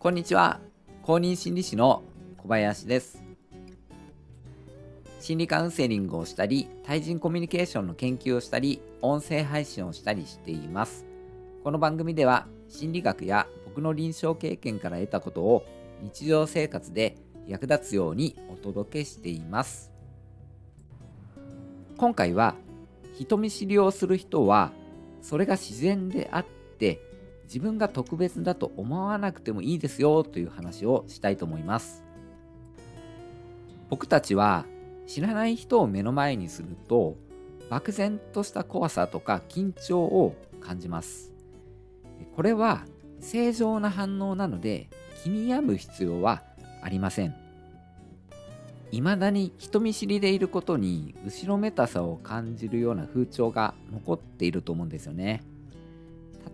こんにちは。公認心理師の小林です。心理カウンセリングをしたり対人コミュニケーションの研究をしたり音声配信をしたりしています。この番組では心理学や僕の臨床経験から得たことを日常生活で役立つようにお届けしています。今回は人見知りをする人はそれが自然であって自分が特別だと思わなくてもいいですよという話をしたいと思います。僕たちは知らない人を目の前にすると漠然とした怖さとか緊張を感じます。これは正常な反応なので気に病む必要はありません。未だに人見知りでいることに後ろめたさを感じるような風潮が残っていると思うんですよね。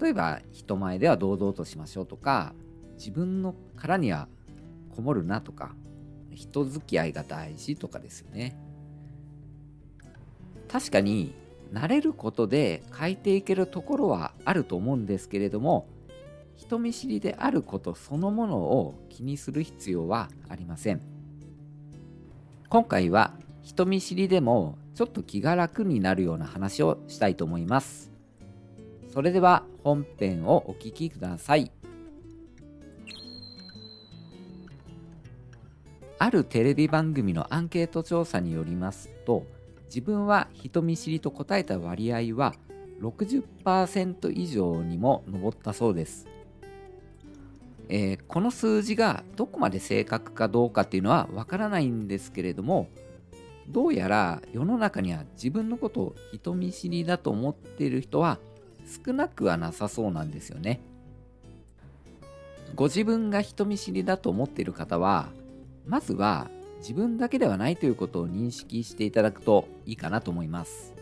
例えば人前では堂々としましょうとか自分の殻にはこもるなとか人付き合いが大事とかですよね。確かに慣れることで変えていけるところはあると思うんですけれども人見知りであることそのものを気にする必要はありません。今回は人見知りでもちょっと気が楽になるような話をしたいと思います。それでは本編をお聴きください。あるテレビ番組のアンケート調査によりますと自分は人見知りと答えた割合は60%以上にも上ったそうです。えー、この数字がどこまで正確かどうかっていうのはわからないんですけれどもどうやら世の中には自分のことを人見知りだと思っている人は少なくはなさそうなんですよね。ご自分が人見知りだと思っている方はまずは自分だけではないということを認識していただくといいかなと思います。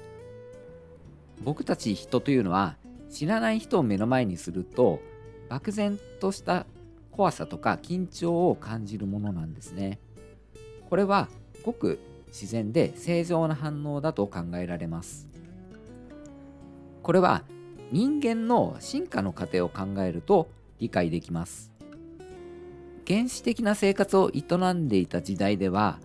僕たち人というのは知らない人を目の前にすると漠然とした怖さとか緊張を感じるものなんですね。これはごく自然で正常な反応だと考えられます。これは人間の進化の過程を考えると理解できます。原始的な生活を営んでいた時代では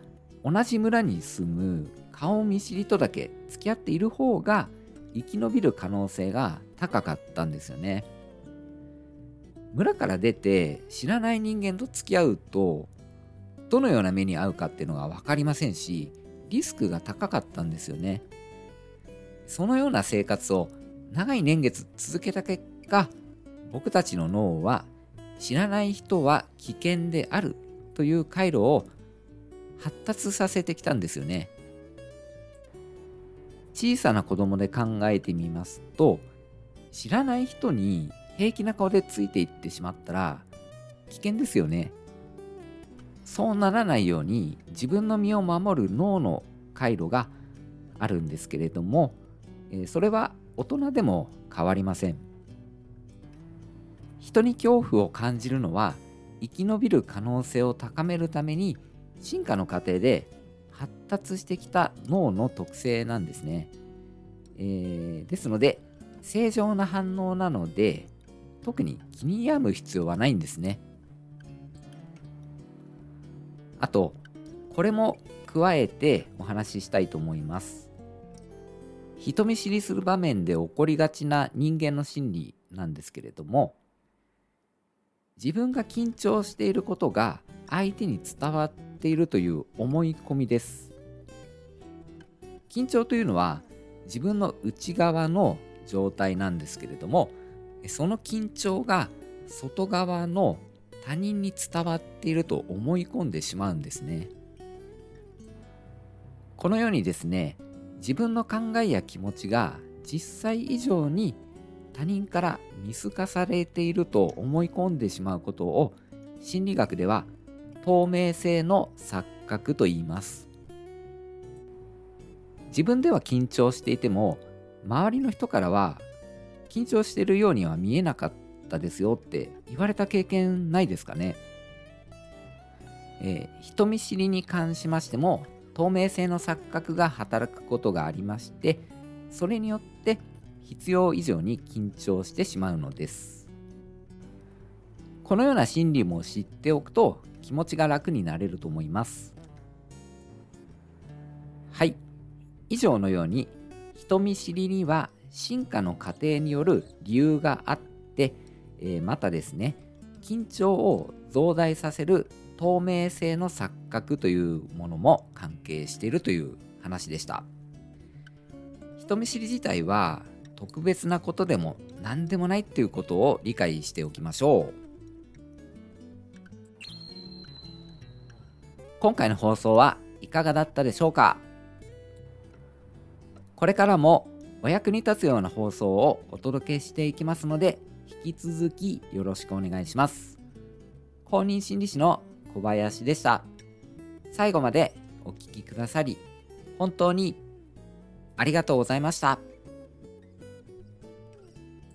同じ村に住む顔見知りとだけ付き合っている方が生き延びる可能性が高かったんですよね。村から出て知らない人間と付き合うとどのような目に遭うかっていうのが分かりませんしリスクが高かったんですよねそのような生活を長い年月続けた結果僕たちの脳は知らない人は危険であるという回路を発達させてきたんですよね小さな子供で考えてみますと知らない人に平気な顔でついていってしまったら危険ですよね。そうならないように自分の身を守る脳の回路があるんですけれども、それは大人でも変わりません。人に恐怖を感じるのは生き延びる可能性を高めるために進化の過程で発達してきた脳の特性なんですね。えー、ですので正常な反応なので特に気に病む必要はないんですね。あと、これも加えてお話ししたいと思います。人見知りする場面で起こりがちな人間の心理なんですけれども、自分が緊張していることが相手に伝わっているという思い込みです。緊張というのは自分の内側の状態なんですけれども、その緊張が外側の他人に伝わっていると思い込んでしまうんですね。このようにですね自分の考えや気持ちが実際以上に他人から見透かされていると思い込んでしまうことを心理学では透明性の錯覚と言います。自分では緊張していても周りの人からは緊張してるようには見えなかったですよって言われた経験ないですかね、えー、人見知りに関しましても透明性の錯覚が働くことがありましてそれによって必要以上に緊張してしまうのです。このような心理も知っておくと気持ちが楽になれると思います。はい。以上のように人見知りには進化の過程による理由があって、えー、またですね緊張を増大させる透明性の錯覚というものも関係しているという話でした。人見知り自体は特別なことでも何でもないっていうことを理解しておきましょう。今回の放送はいかがだったでしょうか？これからもお役に立つような放送をお届けしていきますので引き続きよろしくお願いします。公認心理師の小林でした最後までお聴きくださり本当にありがとうございました。